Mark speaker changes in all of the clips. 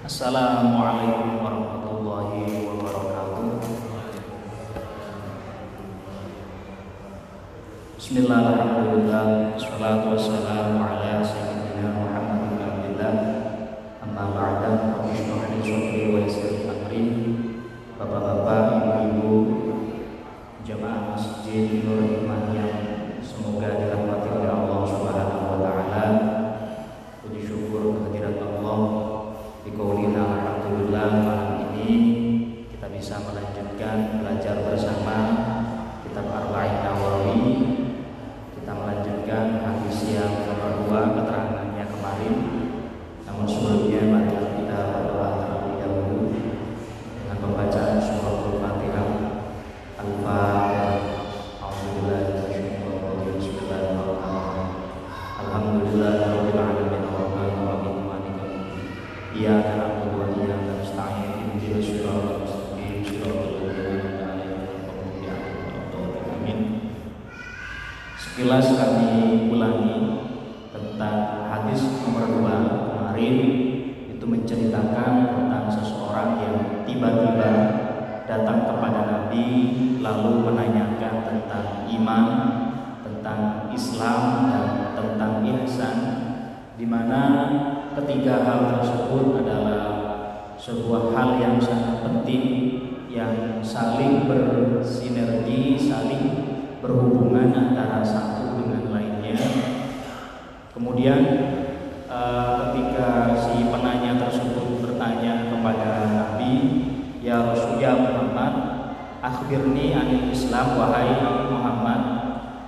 Speaker 1: Assalamualaikum warahmatullahi wabarakatuh. Bismillahirrahmanirrahim. Wassalatu wassalamu ala sayyidina Muhammad bin Abdullah. Amma ba'da, rabbi shrah li sadri wa yassir amri. Bapak-bapak, ibu-ibu, jamaah Masjid Nur alhamdulillah malam ini kita bisa melanjutkan belajar bersama kitab Arba'in Nawawi. Kita melanjutkan hadis yang nomor dua keterangannya kemarin. Namun sebelumnya mari kita berdoa terlebih dahulu dengan pembacaan surah Al-Fatihah. Al-Fatihah. Alhamdulillah. Sekilas kami ulangi tentang hadis nomor 2 kemarin itu menceritakan tentang seseorang yang tiba-tiba datang kepada Nabi lalu menanyakan tentang iman, tentang Islam dan tentang ihsan di mana ketiga hal tersebut adalah sebuah hal yang sangat penting yang saling bersinergi, saling berhubungan antara satu. Kemudian eh, ketika si penanya tersebut bertanya kepada Nabi, "Ya Rasul ya Muhammad, akhbirni anil Islam wahai Muhammad,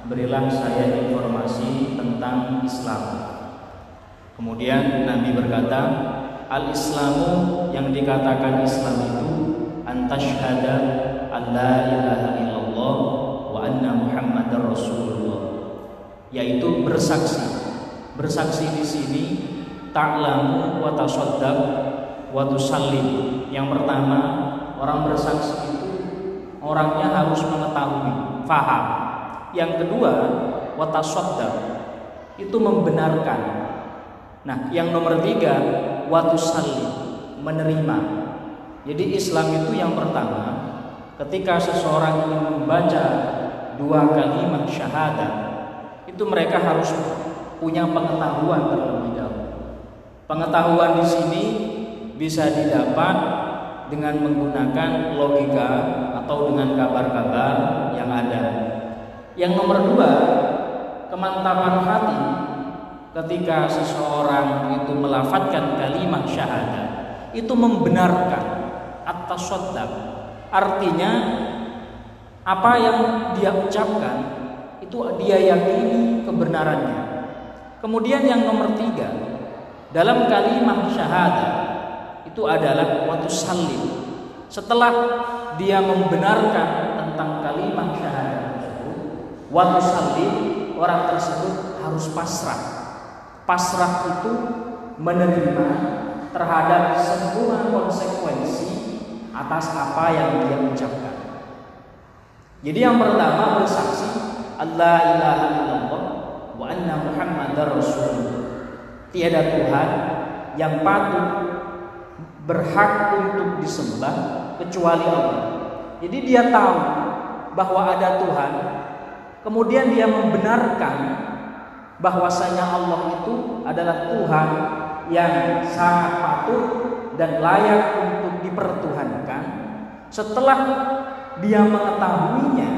Speaker 1: berilah saya informasi tentang Islam." Kemudian Nabi berkata, "Al-Islamu yang dikatakan Islam itu antasyhada an la ilaha illallah wa anna Muhammadar Rasulullah." Yaitu bersaksi. Bersaksi di sini ta'lamu wa tasaddaq wa tusallim. Yang pertama, orang bersaksi itu orangnya harus mengetahui, faham. Yang kedua, wa itu membenarkan. Nah, yang nomor tiga, wa tusallim, menerima. Jadi Islam itu yang pertama, ketika seseorang ingin membaca dua kalimat syahadat, itu mereka harus punya pengetahuan terlebih dahulu. Pengetahuan di sini bisa didapat dengan menggunakan logika atau dengan kabar-kabar yang ada. Yang nomor dua, kemantapan hati ketika seseorang itu melafatkan kalimat syahadat itu membenarkan atas artinya apa yang dia ucapkan itu dia yakini kebenarannya kemudian yang nomor tiga dalam kalimat syahadat itu adalah waktu salim setelah dia membenarkan tentang kalimat syahadat tersebut waktu salim orang tersebut harus pasrah pasrah itu menerima terhadap semua konsekuensi atas apa yang dia ucapkan. Jadi yang pertama bersaksi Allah ilaha wa anna Muhammadar Rasulullah. Tiada Tuhan yang patut berhak untuk disembah kecuali Allah. Jadi dia tahu bahwa ada Tuhan, kemudian dia membenarkan bahwasanya Allah itu adalah Tuhan yang sangat patut dan layak untuk dipertuhankan setelah dia mengetahuinya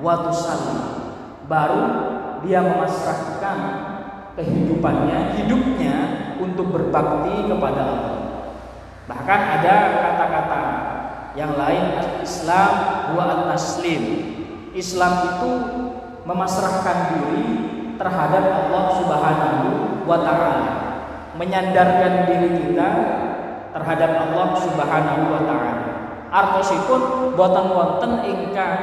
Speaker 1: waktu saling baru dia memasrahkan kehidupannya hidupnya untuk berbakti kepada Allah bahkan ada kata-kata yang lain Islam wa taslim Islam itu memasrahkan diri terhadap Allah Subhanahu wa taala. Menyandarkan diri kita terhadap Allah Subhanahu wa taala. Artosipun boten wonten ingkang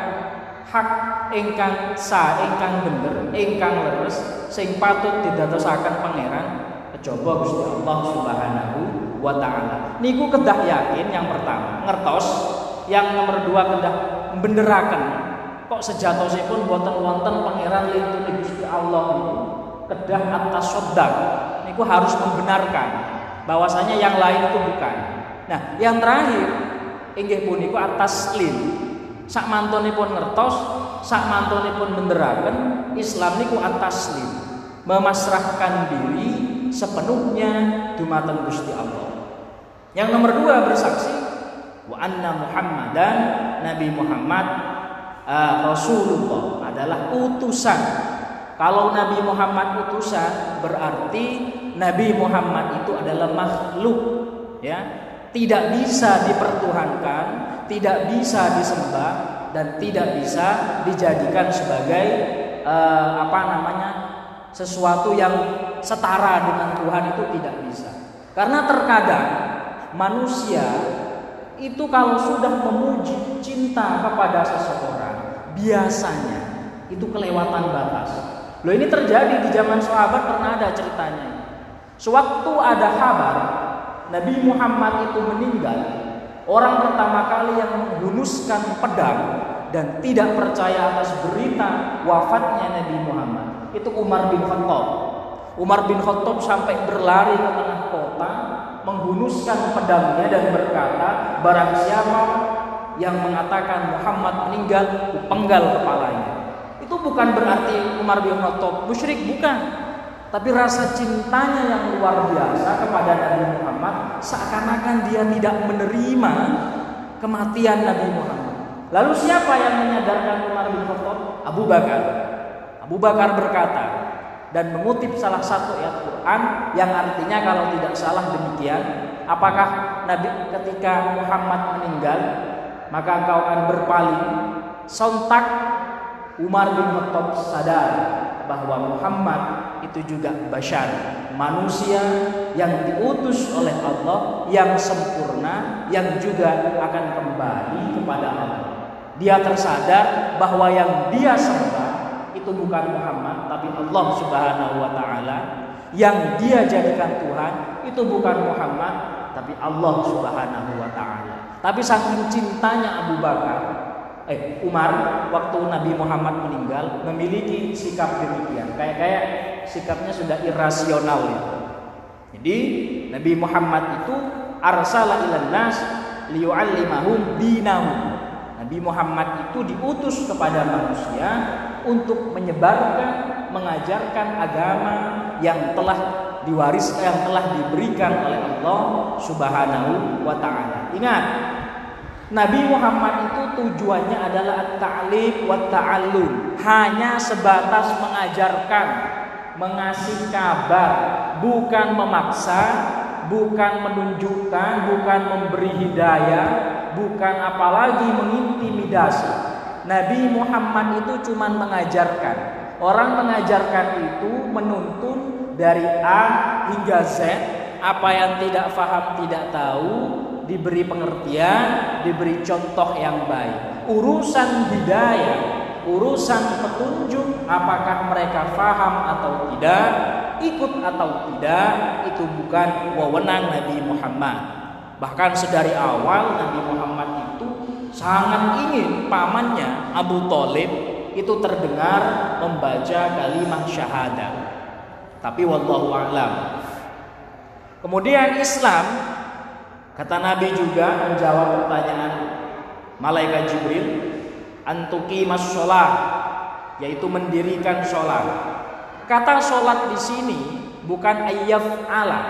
Speaker 1: hak ingkang sah ingkang bener ingkang leres sing patut didatosaken pangeran kejaba Gusti Allah Subhanahu wa taala. Niku kedah yakin yang pertama, ngertos. Yang nomor dua kedah benderaken kok sejatosipun boten wonten pangeran lintu Gusti Allah niku kedah atas sodak niku harus membenarkan
Speaker 2: bahwasanya yang lain itu bukan. Nah, yang terakhir inggih punika atas lin. Sak pun ngertos, sak pun menderakan Islam niku atas lin. Memasrahkan diri sepenuhnya dumateng Gusti Allah. Yang nomor dua bersaksi wa anna Muhammadan Nabi Muhammad uh, Rasulullah adalah utusan. Kalau Nabi Muhammad utusan berarti Nabi Muhammad itu adalah makhluk ya tidak bisa dipertuhankan, tidak bisa disembah dan tidak bisa dijadikan sebagai uh, apa namanya sesuatu yang setara dengan Tuhan itu tidak bisa. Karena terkadang manusia itu kalau sudah memuji cinta kepada seseorang, biasanya itu kelewatan batas. Loh ini terjadi di zaman sahabat pernah ada ceritanya. Sewaktu ada kabar Nabi Muhammad itu meninggal, orang pertama kali yang menghunuskan pedang dan tidak percaya atas berita wafatnya Nabi Muhammad itu Umar bin Khattab. Umar bin Khattab sampai berlari ke tengah kota, menghunuskan pedangnya dan berkata, barang siapa yang mengatakan Muhammad meninggal, penggal kepalanya. Itu bukan berarti Umar bin Khattab musyrik, bukan. Tapi rasa cintanya yang luar biasa kepada Nabi Muhammad seakan-akan dia tidak menerima kematian Nabi Muhammad. Lalu siapa yang menyadarkan Umar bin Khattab? Abu Bakar. Abu Bakar berkata dan mengutip salah satu ayat Quran yang artinya kalau tidak salah demikian, apakah Nabi ketika Muhammad meninggal maka engkau akan berpaling? Sontak Umar bin Khattab sadar bahwa Muhammad itu juga bashar, manusia yang diutus oleh Allah yang sempurna yang juga akan kembali kepada Allah. Dia tersadar bahwa yang dia sembah itu bukan Muhammad tapi Allah Subhanahu wa taala. Yang dia jadikan Tuhan itu bukan Muhammad tapi Allah Subhanahu wa taala. Tapi saking cintanya Abu Bakar eh Umar waktu Nabi Muhammad meninggal memiliki sikap demikian kayak kayak sikapnya sudah irasional ya. Jadi Nabi Muhammad itu arsala ilan nas liyu'allimahum dinahum. Nabi Muhammad itu diutus kepada manusia untuk menyebarkan, mengajarkan agama yang telah diwariskan, yang telah diberikan oleh Allah Subhanahu wa taala. Ingat, Nabi Muhammad itu tujuannya adalah ta'lim wa ta'allum, hanya sebatas mengajarkan, mengasih kabar, bukan memaksa, bukan menunjukkan, bukan memberi hidayah, bukan apalagi mengintimidasi. Nabi Muhammad itu cuma mengajarkan. Orang mengajarkan itu menuntun dari A hingga Z, apa yang tidak faham tidak tahu, diberi pengertian, diberi contoh yang baik. Urusan hidayah, urusan petunjuk, apakah mereka faham atau tidak, ikut atau tidak, itu bukan wewenang Nabi Muhammad. Bahkan sedari awal Nabi Muhammad itu sangat ingin pamannya Abu Talib itu terdengar membaca kalimat syahadat. Tapi wallahu a'lam. Kemudian Islam Kata Nabi juga menjawab pertanyaan malaikat Jibril, antuki mas sholat, yaitu mendirikan sholat. Kata sholat di sini bukan ayyaf ala.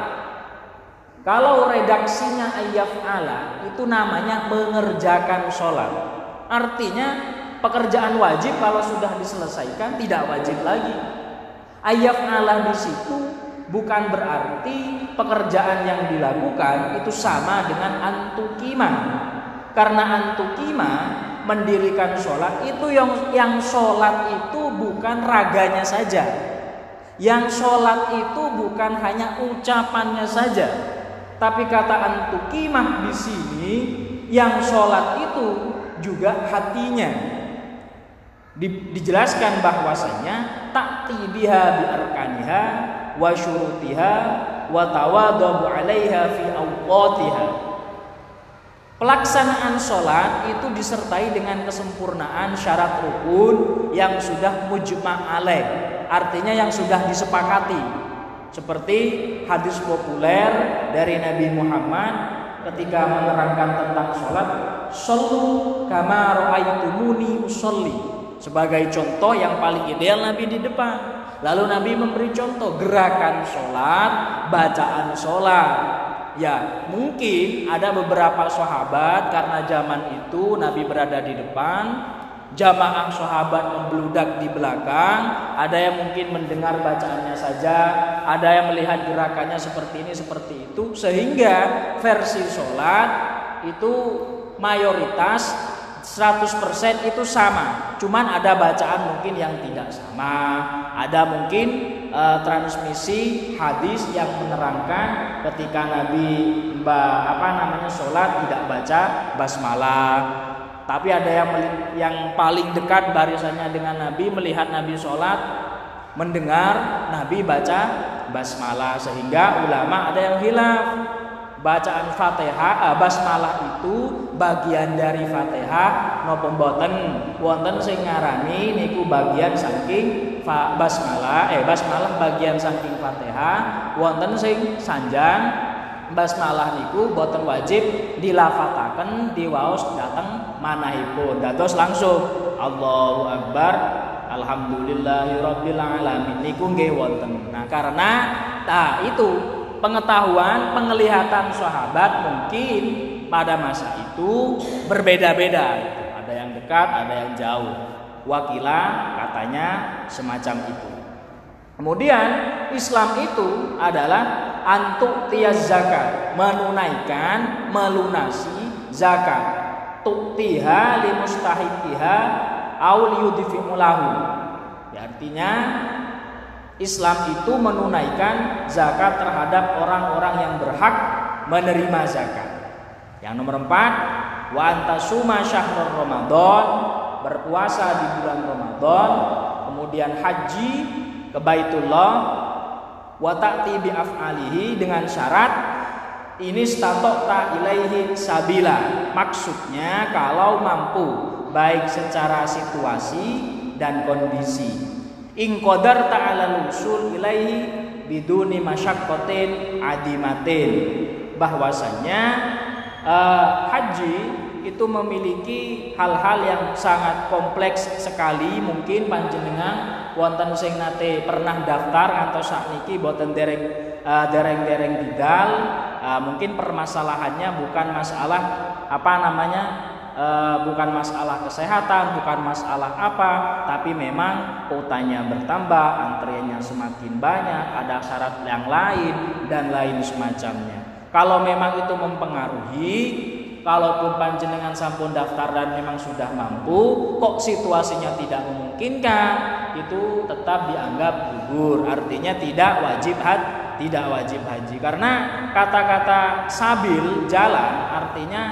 Speaker 2: Kalau redaksinya ala itu namanya mengerjakan sholat. Artinya pekerjaan wajib kalau sudah diselesaikan tidak wajib lagi. Ayyaf ala di situ bukan berarti pekerjaan yang dilakukan itu sama dengan antukima. Karena antukima mendirikan sholat itu yang yang sholat itu bukan raganya saja. Yang sholat itu bukan hanya ucapannya saja. Tapi kata antukimah di sini yang sholat itu juga hatinya. Di, dijelaskan bahwasanya tak biha bi arkaniha wa syurutiha wa tawadabu 'alaiha fi awqatiha. Pelaksanaan sholat itu disertai dengan kesempurnaan syarat rukun yang sudah mujma' alaih, artinya yang sudah disepakati. Seperti hadis populer dari Nabi Muhammad ketika menerangkan tentang sholat, Sallu kama ra'aitumuni usolli. Sebagai contoh yang paling ideal Nabi di depan. Lalu Nabi memberi contoh gerakan sholat, bacaan sholat. Ya, mungkin ada beberapa sahabat karena zaman itu Nabi berada di depan, jamaah sahabat membludak di belakang, ada yang mungkin mendengar bacaannya saja, ada yang melihat gerakannya seperti ini seperti itu, sehingga versi sholat itu mayoritas 100% itu sama. Cuman ada bacaan mungkin yang tidak sama. Ada mungkin e, transmisi hadis yang menerangkan ketika Nabi mbak apa namanya sholat tidak baca basmalah. Tapi ada yang yang paling dekat barisannya dengan Nabi melihat Nabi sholat mendengar Nabi baca basmalah sehingga ulama ada yang hilaf bacaan Fatihah uh, basmalah itu bagian dari Fatihah napa mboten? Wonten sing ngarani niku bagian saking basmalah eh basmalah bagian saking Fatihah wonten sing sanjang basmalah niku boten wajib dilafataken diwaos dateng manahipun dados langsung Allahu Akbar Alhamdulillahirabbil alamin niku nggih wonten nah karena nah itu pengetahuan, penglihatan sahabat mungkin pada masa itu berbeda-beda. Ada yang dekat, ada yang jauh. Wakila katanya semacam itu. Kemudian Islam itu adalah antuk tiaz zakat, menunaikan, melunasi zakat. Tuktiha limustahikiha au liyudfi'ulahu. Ya, artinya Islam itu menunaikan zakat terhadap orang-orang yang berhak menerima zakat. Yang nomor empat, wa antasuma syahrul Ramadan, berpuasa di bulan Ramadan, kemudian haji ke Baitullah, wa ta'ti bi af'alihi dengan syarat ini statokta ilaihi sabila. Maksudnya kalau mampu baik secara situasi dan kondisi in qadar ta'ala usul ilaihi biduni masyaqqatin adimatin bahwasanya uh, haji itu memiliki hal-hal yang sangat kompleks sekali mungkin panjenengan wonten sing nate pernah daftar atau sakniki boten dereng uh, dereng-dereng didal uh, mungkin permasalahannya bukan masalah apa namanya e, bukan masalah kesehatan, bukan masalah apa, tapi memang kotanya bertambah, antriannya semakin banyak, ada syarat yang lain dan lain semacamnya. Kalau memang itu mempengaruhi, kalaupun panjenengan sampun daftar dan memang sudah mampu, kok situasinya tidak memungkinkan, itu tetap dianggap gugur. Artinya tidak wajib haji, tidak wajib haji. Karena kata-kata sabil jalan artinya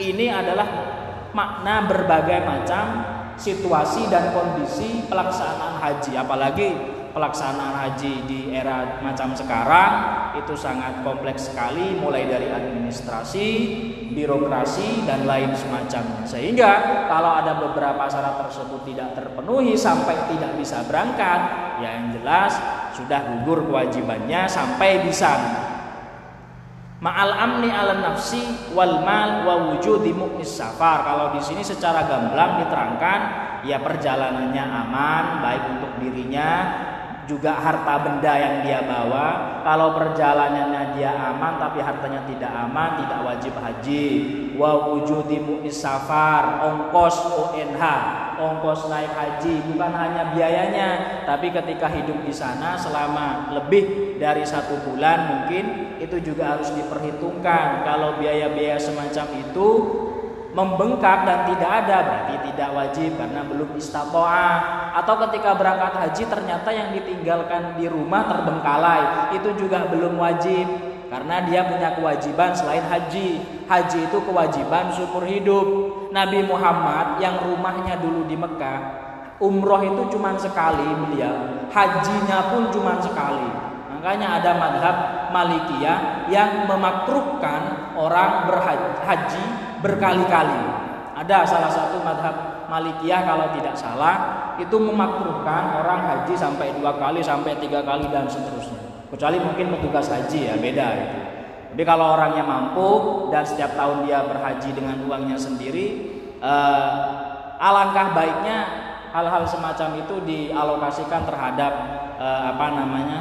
Speaker 2: ini adalah makna berbagai macam situasi dan kondisi pelaksanaan haji apalagi pelaksanaan haji di era macam sekarang itu sangat kompleks sekali mulai dari administrasi, birokrasi dan lain semacamnya. Sehingga kalau ada beberapa syarat tersebut tidak terpenuhi sampai tidak bisa berangkat, ya yang jelas sudah gugur kewajibannya sampai di sana ma'al amni ala nafsi wal mal wa wujudi mu'nis safar. Kalau di sini secara gamblang diterangkan ya perjalanannya aman baik untuk dirinya juga harta benda yang dia bawa. Kalau perjalanannya dia aman tapi hartanya tidak aman, tidak wajib haji. Wa wujudi mu'nis safar, ongkos ONH, ongkos naik haji bukan hanya biayanya, tapi ketika hidup di sana selama lebih dari satu bulan mungkin itu juga harus diperhitungkan. Kalau biaya-biaya semacam itu membengkak dan tidak ada berarti tidak wajib karena belum istatoah atau ketika berangkat haji ternyata yang ditinggalkan di rumah terbengkalai. Itu juga belum wajib karena dia punya kewajiban selain haji. Haji itu kewajiban syukur hidup. Nabi Muhammad yang rumahnya dulu di Mekah umroh itu cuma sekali beliau. Hajinya pun cuma sekali. Makanya ada madhab Malikiyah yang memakruhkan orang berhaji berkali-kali. Ada salah satu madhab Malikiyah kalau tidak salah itu memakruhkan orang haji sampai dua kali sampai tiga kali dan seterusnya. Kecuali mungkin petugas haji ya beda gitu. Tapi kalau orangnya mampu dan setiap tahun dia berhaji dengan uangnya sendiri, eh, alangkah baiknya hal-hal semacam itu dialokasikan terhadap eh, apa namanya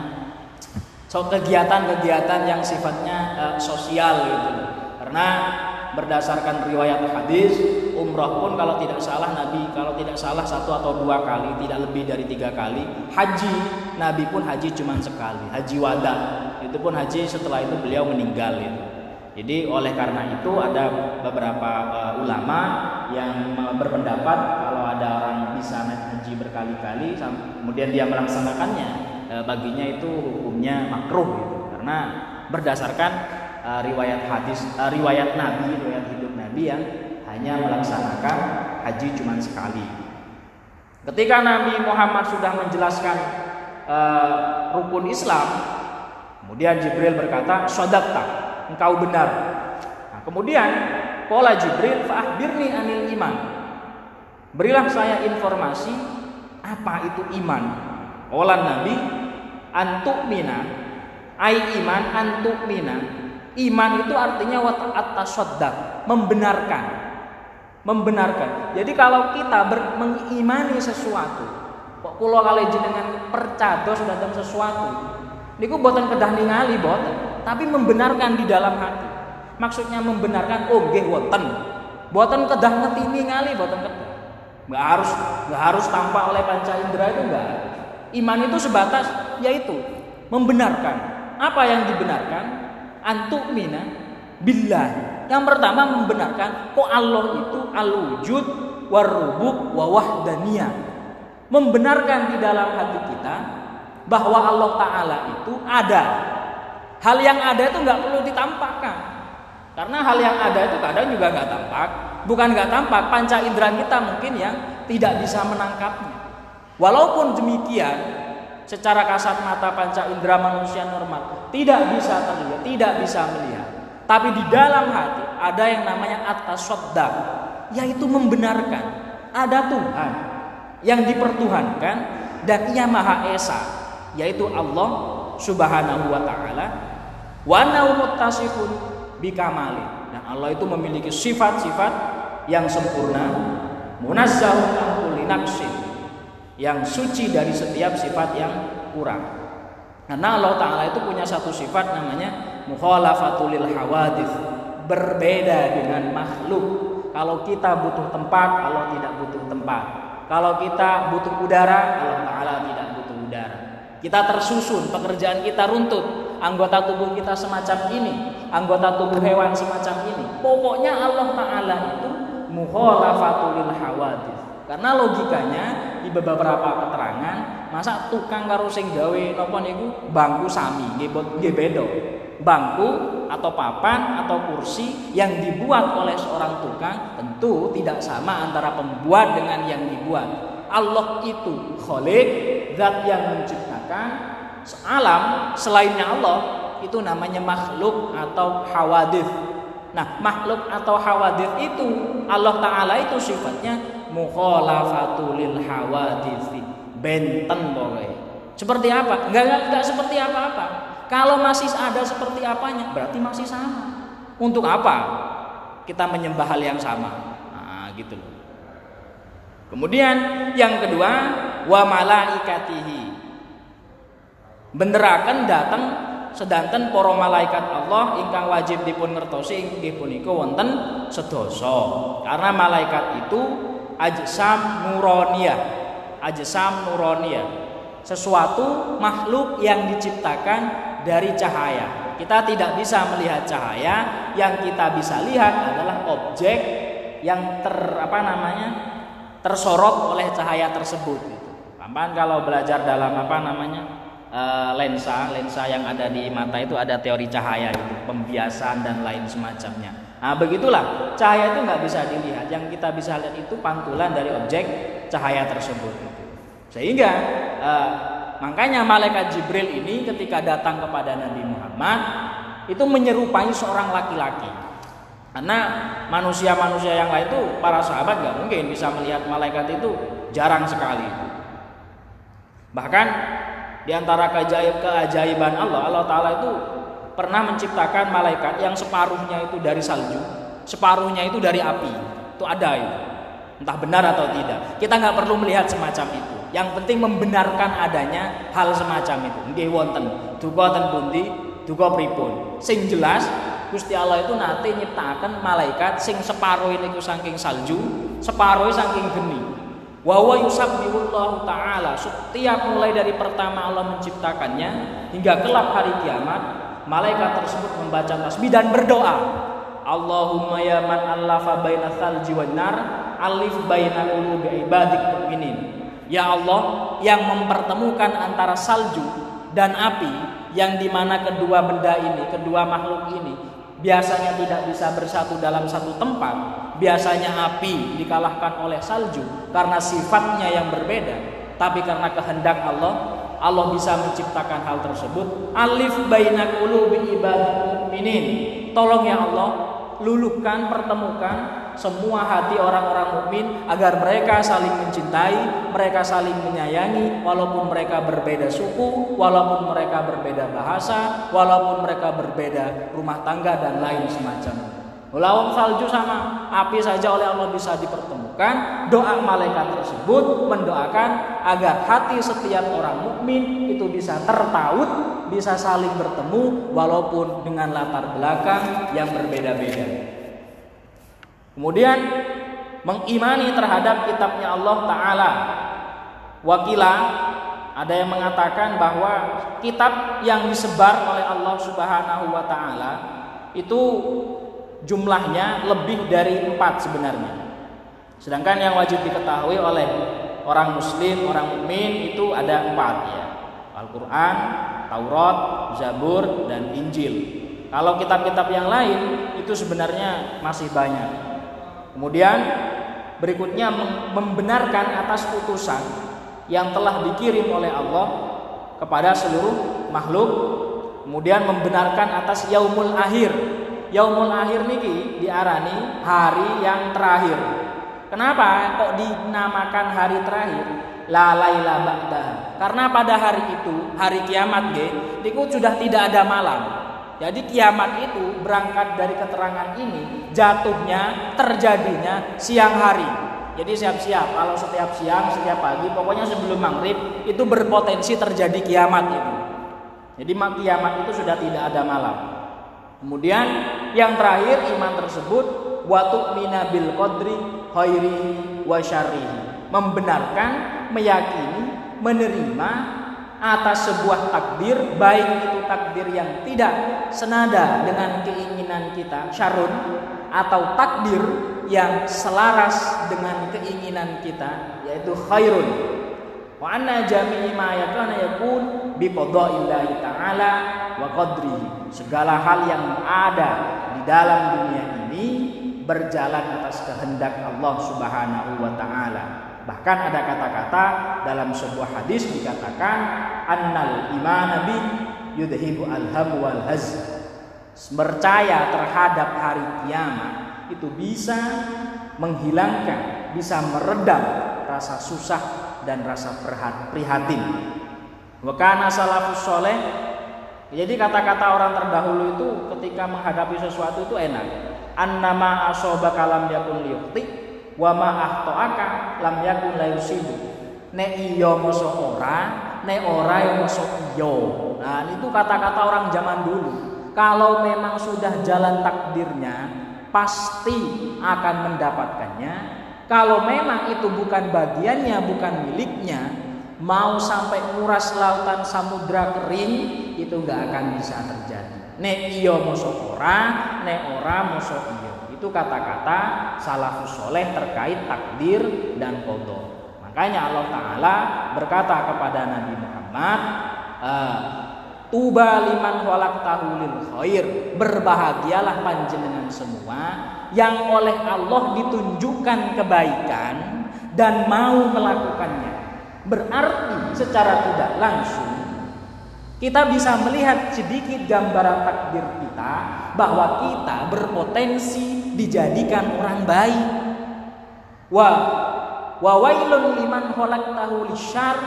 Speaker 2: so kegiatan-kegiatan yang sifatnya eh, sosial gitu. Karena berdasarkan riwayat hadis umroh pun kalau tidak salah Nabi kalau tidak salah satu atau dua kali tidak lebih dari tiga kali. Haji Nabi pun haji cuma sekali. Haji wada itu pun haji setelah itu beliau meninggal itu jadi oleh karena itu ada beberapa uh, ulama yang berpendapat kalau ada orang bisa naik haji berkali-kali kemudian dia melaksanakannya uh, baginya itu hukumnya makruh gitu. Karena berdasarkan uh, riwayat hadis uh, riwayat Nabi riwayat hidup Nabi yang hanya melaksanakan haji cuma sekali. Ketika Nabi Muhammad sudah menjelaskan uh, rukun Islam, kemudian Jibril berkata, "Sodakta, engkau benar." Nah, kemudian pola Jibril, "Fa'ahbirni anil iman." Berilah saya informasi apa itu iman. Olah Nabi, antuk mina, ai iman antuk mina Iman itu artinya atas membenarkan. Membenarkan. Jadi kalau kita ber, mengimani sesuatu, kok kula kali jenengan percaya sudah dalam sesuatu. Niku buatan kedah ningali boten, tapi membenarkan di dalam hati. Maksudnya membenarkan oh nggih wonten. Buatan kedah ngerti ningali boten kedah. Nggak harus nggak harus tampak oleh panca indera itu enggak. Iman itu sebatas yaitu membenarkan. Apa yang dibenarkan? Antuk mina billah. Yang pertama membenarkan kok Allah itu al-wujud warubuk wa wahdaniyah. Membenarkan di dalam hati kita bahwa Allah Ta'ala itu ada. Hal yang ada itu nggak perlu ditampakkan. Karena hal yang ada itu kadang juga nggak tampak. Bukan nggak tampak, panca indera kita mungkin yang tidak bisa menangkapnya. Walaupun demikian, secara kasat mata panca indera manusia normal tidak bisa terlihat, tidak bisa melihat. Tapi di dalam hati ada yang namanya atas yaitu membenarkan ada Tuhan yang dipertuhankan dan ia Maha Esa, yaitu Allah Subhanahu wa taala. Wa muttasifun bikamali. Dan Allah itu memiliki sifat-sifat yang sempurna, munazzahun an kulli yang suci dari setiap sifat yang kurang. Karena Allah Ta'ala itu punya satu sifat namanya mukhalafatulil hawadith. Berbeda dengan makhluk. Kalau kita butuh tempat, Allah tidak butuh tempat. Kalau kita butuh udara, Allah Ta'ala tidak butuh udara. Kita tersusun, pekerjaan kita runtut. Anggota tubuh kita semacam ini. Anggota tubuh hewan semacam ini. Pokoknya Allah Ta'ala itu mukhalafatulil hawadith. Karena logikanya beberapa keterangan masa tukang karo sing gawe napa niku bangku sami nggih beda. Bangku atau papan atau kursi yang dibuat oleh seorang tukang tentu tidak sama antara pembuat dengan yang dibuat. Allah itu kholik, zat yang menciptakan alam selainnya Allah itu namanya makhluk atau hawadith. Nah, makhluk atau hawadith itu Allah Ta'ala itu sifatnya mukhalafatul lil hawaditsi benten boleh seperti apa? Enggak, enggak enggak seperti apa-apa. Kalau masih ada seperti apanya berarti masih sama. Untuk apa? Kita menyembah hal yang sama. Nah gitu loh. Kemudian yang kedua wa malaikatihi. Benderakan datang sedangkan para malaikat Allah ingkang wajib dipun ngertosi inggih punika wonten sedasa karena malaikat itu ajsam nuroniyah. Ajsam nuroniyah. Sesuatu makhluk yang diciptakan dari cahaya. Kita tidak bisa melihat cahaya. Yang kita bisa lihat adalah objek yang ter apa namanya tersorot oleh cahaya tersebut gitu. kalau belajar dalam apa namanya e, lensa lensa yang ada di mata itu ada teori cahaya itu pembiasan dan lain semacamnya Nah begitulah cahaya itu nggak bisa dilihat. Yang kita bisa lihat itu pantulan dari objek cahaya tersebut. Sehingga eh, makanya malaikat Jibril ini ketika datang kepada Nabi Muhammad itu menyerupai seorang laki-laki. Karena manusia-manusia yang lain itu para sahabat nggak mungkin bisa melihat malaikat itu jarang sekali. Bahkan di antara keajaiban Allah, Allah Ta'ala itu pernah menciptakan malaikat yang separuhnya itu dari salju, separuhnya itu dari api. Itu ada itu. Entah benar atau tidak. Kita nggak perlu melihat semacam itu. Yang penting membenarkan adanya hal semacam itu. Nggih wonten. Duka ten pundi, duka pripun. Sing jelas Gusti Allah itu nanti nyiptakan malaikat sing separuh ini saking salju, separuh saking geni. Wa wa yusabbihullahu taala setiap mulai dari pertama Allah menciptakannya hingga kelak hari kiamat malaikat tersebut membaca tasbih dan berdoa. Allahumma ya man allafa baina thalji wan nar alif baina qulubi ibadik mu'minin. Ya Allah yang mempertemukan antara salju dan api yang di mana kedua benda ini, kedua makhluk ini biasanya tidak bisa bersatu dalam satu tempat. Biasanya api dikalahkan oleh salju karena sifatnya yang berbeda. Tapi karena kehendak Allah Allah bisa menciptakan hal tersebut alif baina qulubi ibadil mu'minin tolong ya Allah luluhkan pertemukan semua hati orang-orang mukmin agar mereka saling mencintai, mereka saling menyayangi walaupun mereka berbeda suku, walaupun mereka berbeda bahasa, walaupun mereka berbeda rumah tangga dan lain semacamnya. Lawang salju sama api saja oleh Allah bisa dipertemukan. Doa malaikat tersebut mendoakan agar hati setiap orang mukmin itu bisa tertaut, bisa saling bertemu walaupun dengan latar belakang yang berbeda-beda. Kemudian mengimani terhadap kitabnya Allah taala. Wakilah ada yang mengatakan bahwa kitab yang disebar oleh Allah Subhanahu wa taala itu jumlahnya lebih dari empat sebenarnya. Sedangkan yang wajib diketahui oleh orang muslim, orang mukmin itu ada empat ya. Al-Quran, Taurat, Zabur, dan Injil. Kalau kitab-kitab yang lain itu sebenarnya masih banyak. Kemudian berikutnya membenarkan atas putusan yang telah dikirim oleh Allah kepada seluruh makhluk. Kemudian membenarkan atas yaumul akhir yaumul akhir niki diarani hari yang terakhir. Kenapa kok dinamakan hari terakhir? La laila ba'da. Karena pada hari itu, hari kiamat ge, niku sudah tidak ada malam. Jadi kiamat itu berangkat dari keterangan ini jatuhnya terjadinya siang hari. Jadi siap-siap kalau setiap siang, setiap pagi, pokoknya sebelum maghrib itu berpotensi terjadi kiamat itu. Jadi kiamat itu sudah tidak ada malam. Kemudian yang terakhir iman tersebut watu minabil qadri khairi wa syarrihi. Membenarkan, meyakini, menerima atas sebuah takdir baik itu takdir yang tidak senada dengan keinginan kita syarun atau takdir yang selaras dengan keinginan kita yaitu khairun wa anna jami'i ma yakuna yakun bi qada'illahi ta'ala wa qadrihi segala hal yang ada di dalam dunia ini berjalan atas kehendak Allah Subhanahu wa taala. Bahkan ada kata-kata dalam sebuah hadis dikatakan annal iman nabi yudhibu alham wal haz. Percaya terhadap hari kiamat itu bisa menghilangkan, bisa meredam rasa susah dan rasa prihatin. Wa kana salafus soleh jadi kata-kata orang terdahulu itu ketika menghadapi sesuatu itu enak. Annama asobaka lam yakun liyukti wa ma lam yakun la yusibu. Ne iyo moso ora, ne ora yo moso iyo. Nah, itu kata-kata orang zaman dulu. Kalau memang sudah jalan takdirnya, pasti akan mendapatkannya. Kalau memang itu bukan bagiannya, bukan miliknya, mau sampai nguras lautan samudra kering itu nggak akan bisa terjadi. Ne iyo moso ora, ne ora moso iyo. Itu kata-kata salafus soleh terkait takdir dan kodok. Makanya Allah Ta'ala berkata kepada Nabi Muhammad, uh, Tuba liman walak tahulil khair Berbahagialah panjenengan semua Yang oleh Allah ditunjukkan kebaikan Dan mau melakukannya Berarti secara tidak langsung kita bisa melihat sedikit gambaran takdir kita bahwa kita berpotensi dijadikan orang baik. Wa wa wailun liman khalaqtahu lisyar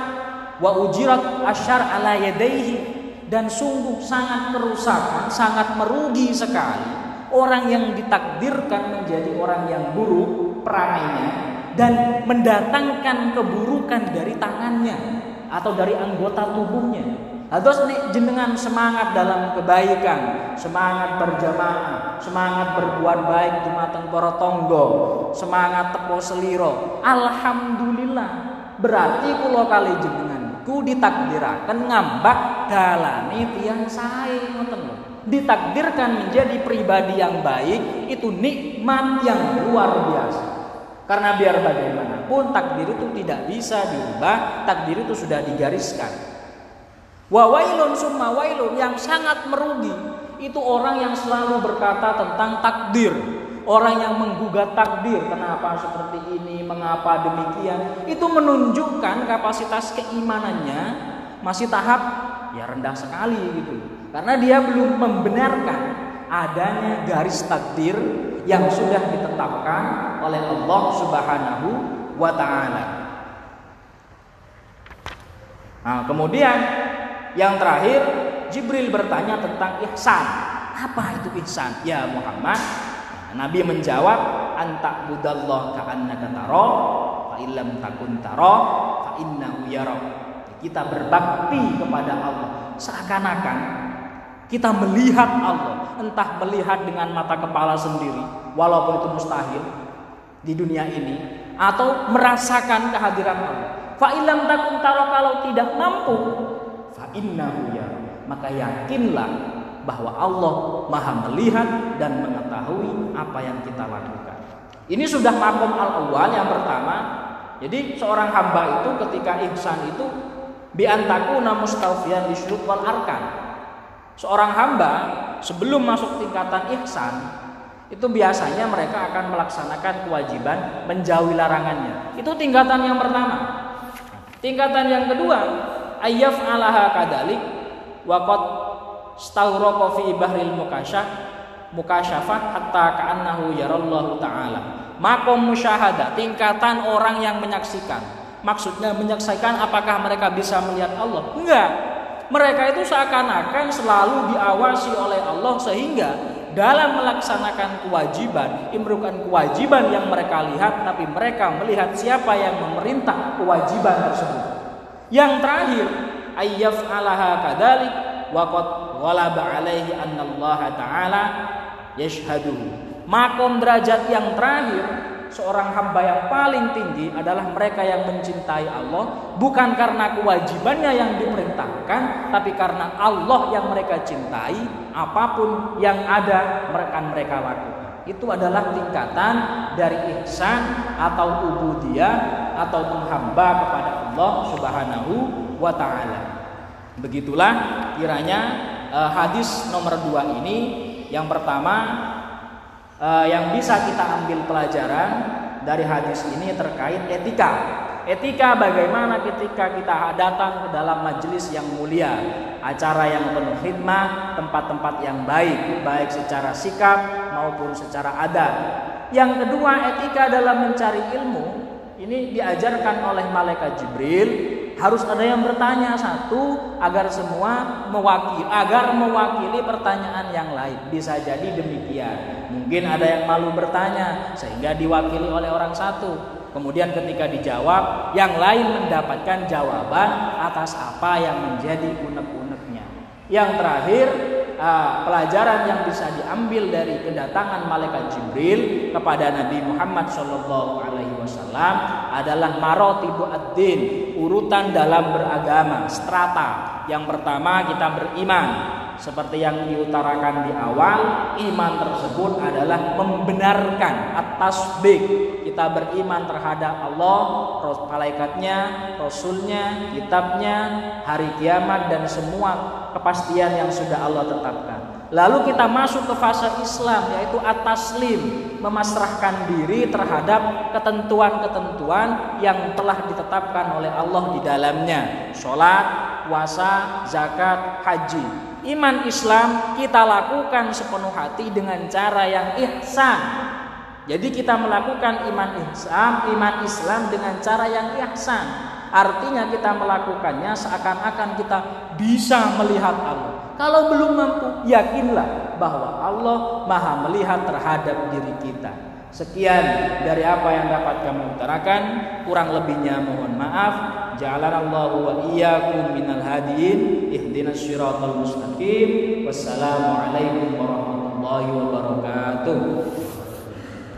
Speaker 2: wa ujirat asyar ala yadaihi dan sungguh sangat kerusakan, sangat merugi sekali orang yang ditakdirkan menjadi orang yang buruk perangainya dan mendatangkan keburukan dari tangannya atau dari anggota tubuhnya. Atau jenengan semangat dalam kebaikan, semangat berjamaah, semangat berbuat baik di matang para tonggo, semangat tepo seliro. Alhamdulillah. Berarti kulo kali jenengan ku ditakdirakan ngambak dalani tiang sae ngoten lho. Ditakdirkan menjadi pribadi yang baik itu nikmat yang luar biasa. Karena biar bagaimanapun takdir itu tidak bisa diubah, takdir itu sudah digariskan. Wa wailun summa wailun yang sangat merugi itu orang yang selalu berkata tentang takdir Orang yang menggugat takdir, kenapa seperti ini, mengapa demikian, itu menunjukkan kapasitas keimanannya masih tahap ya rendah sekali gitu. Karena dia belum membenarkan adanya garis takdir yang sudah ditetapkan oleh Allah Subhanahu wa taala. Nah, kemudian yang terakhir Jibril bertanya tentang ihsan. Apa itu ihsan? Ya Muhammad, Nabi menjawab anta budallah ka'annaka taro fa illam takun taro fa. Kita berbakti kepada Allah seakan-akan kita melihat Allah, entah melihat dengan mata kepala sendiri walaupun itu mustahil di dunia ini atau merasakan kehadiran Allah. Fa illam takun taro kalau tidak mampu fa innahu yara. Maka yakinlah bahwa Allah Maha melihat dan mengetahui apa yang kita lakukan. Ini sudah makom al-awwal yang pertama. Jadi seorang hamba itu ketika ihsan itu biantakuna mustawfiyan di wal arkan. Seorang hamba sebelum masuk tingkatan ihsan itu biasanya mereka akan melaksanakan kewajiban menjauhi larangannya. Itu tingkatan yang pertama. Tingkatan yang kedua, ayyaf alaha kadalik waqad stauroko fi bahril mukasyaf mukasyafah hatta ka'annahu yarallahu taala makom musyahadah tingkatan orang yang menyaksikan maksudnya menyaksikan apakah mereka bisa melihat Allah enggak mereka itu seakan-akan selalu diawasi oleh Allah sehingga dalam melaksanakan kewajiban, imrukan kewajiban yang mereka lihat, tapi mereka melihat siapa yang memerintah kewajiban tersebut. Yang terakhir, ayyaf alaha kadalik waqad ghalaba alaihi annallaha ta'ala yashhaduhu. Makom derajat yang terakhir seorang hamba yang paling tinggi adalah mereka yang mencintai Allah bukan karena kewajibannya yang diperintahkan tapi karena Allah yang mereka cintai apa pun yang ada mereka mereka lakukan. Itu adalah tingkatan dari ihsan atau ubudiyah atau menghamba kepada Allah Subhanahu wa taala. Begitulah kiranya uh, hadis nomor dua ini. Yang pertama uh, yang bisa kita ambil pelajaran dari hadis ini terkait etika. Etika bagaimana ketika kita datang ke dalam majelis yang mulia, acara yang penuh hikmah, tempat-tempat yang baik, baik secara sikap maupun secara adat. Yang kedua, etika dalam mencari ilmu ini diajarkan oleh malaikat Jibril harus ada yang bertanya satu agar semua mewakili agar mewakili pertanyaan yang lain. Bisa jadi demikian. Mungkin ada yang malu bertanya sehingga diwakili oleh orang satu. Kemudian ketika dijawab yang lain mendapatkan jawaban atas apa yang menjadi unek-uneknya. Yang terakhir uh, pelajaran yang bisa diambil dari kedatangan malaikat Jibril kepada Nabi Muhammad Shallallahu Alaihi Wasallam adalah marotibu ad-din urutan dalam beragama strata. Yang pertama kita beriman seperti yang diutarakan di awal iman tersebut adalah membenarkan atas big kita beriman terhadap Allah malaikatnya rasulnya kitabnya hari kiamat dan semua kepastian yang sudah Allah tetapkan Lalu kita masuk ke fase Islam yaitu ataslim, memasrahkan diri terhadap ketentuan-ketentuan yang telah ditetapkan oleh Allah di dalamnya. Salat, puasa, zakat, haji. Iman Islam kita lakukan sepenuh hati dengan cara yang ihsan. Jadi kita melakukan iman Islam, iman Islam dengan cara yang ihsan. artinya kita melakukannya seakan-akan kita bisa melihat Allah. Kalau belum mampu, yakinlah bahwa Allah Maha melihat terhadap diri kita. Sekian dari apa yang dapat kami utarakan, kurang lebihnya mohon maaf. Ja'alanallahu wa iyyakum minal hadiin ihdinas siratal mustaqim. Wassalamualaikum warahmatullahi wabarakatuh.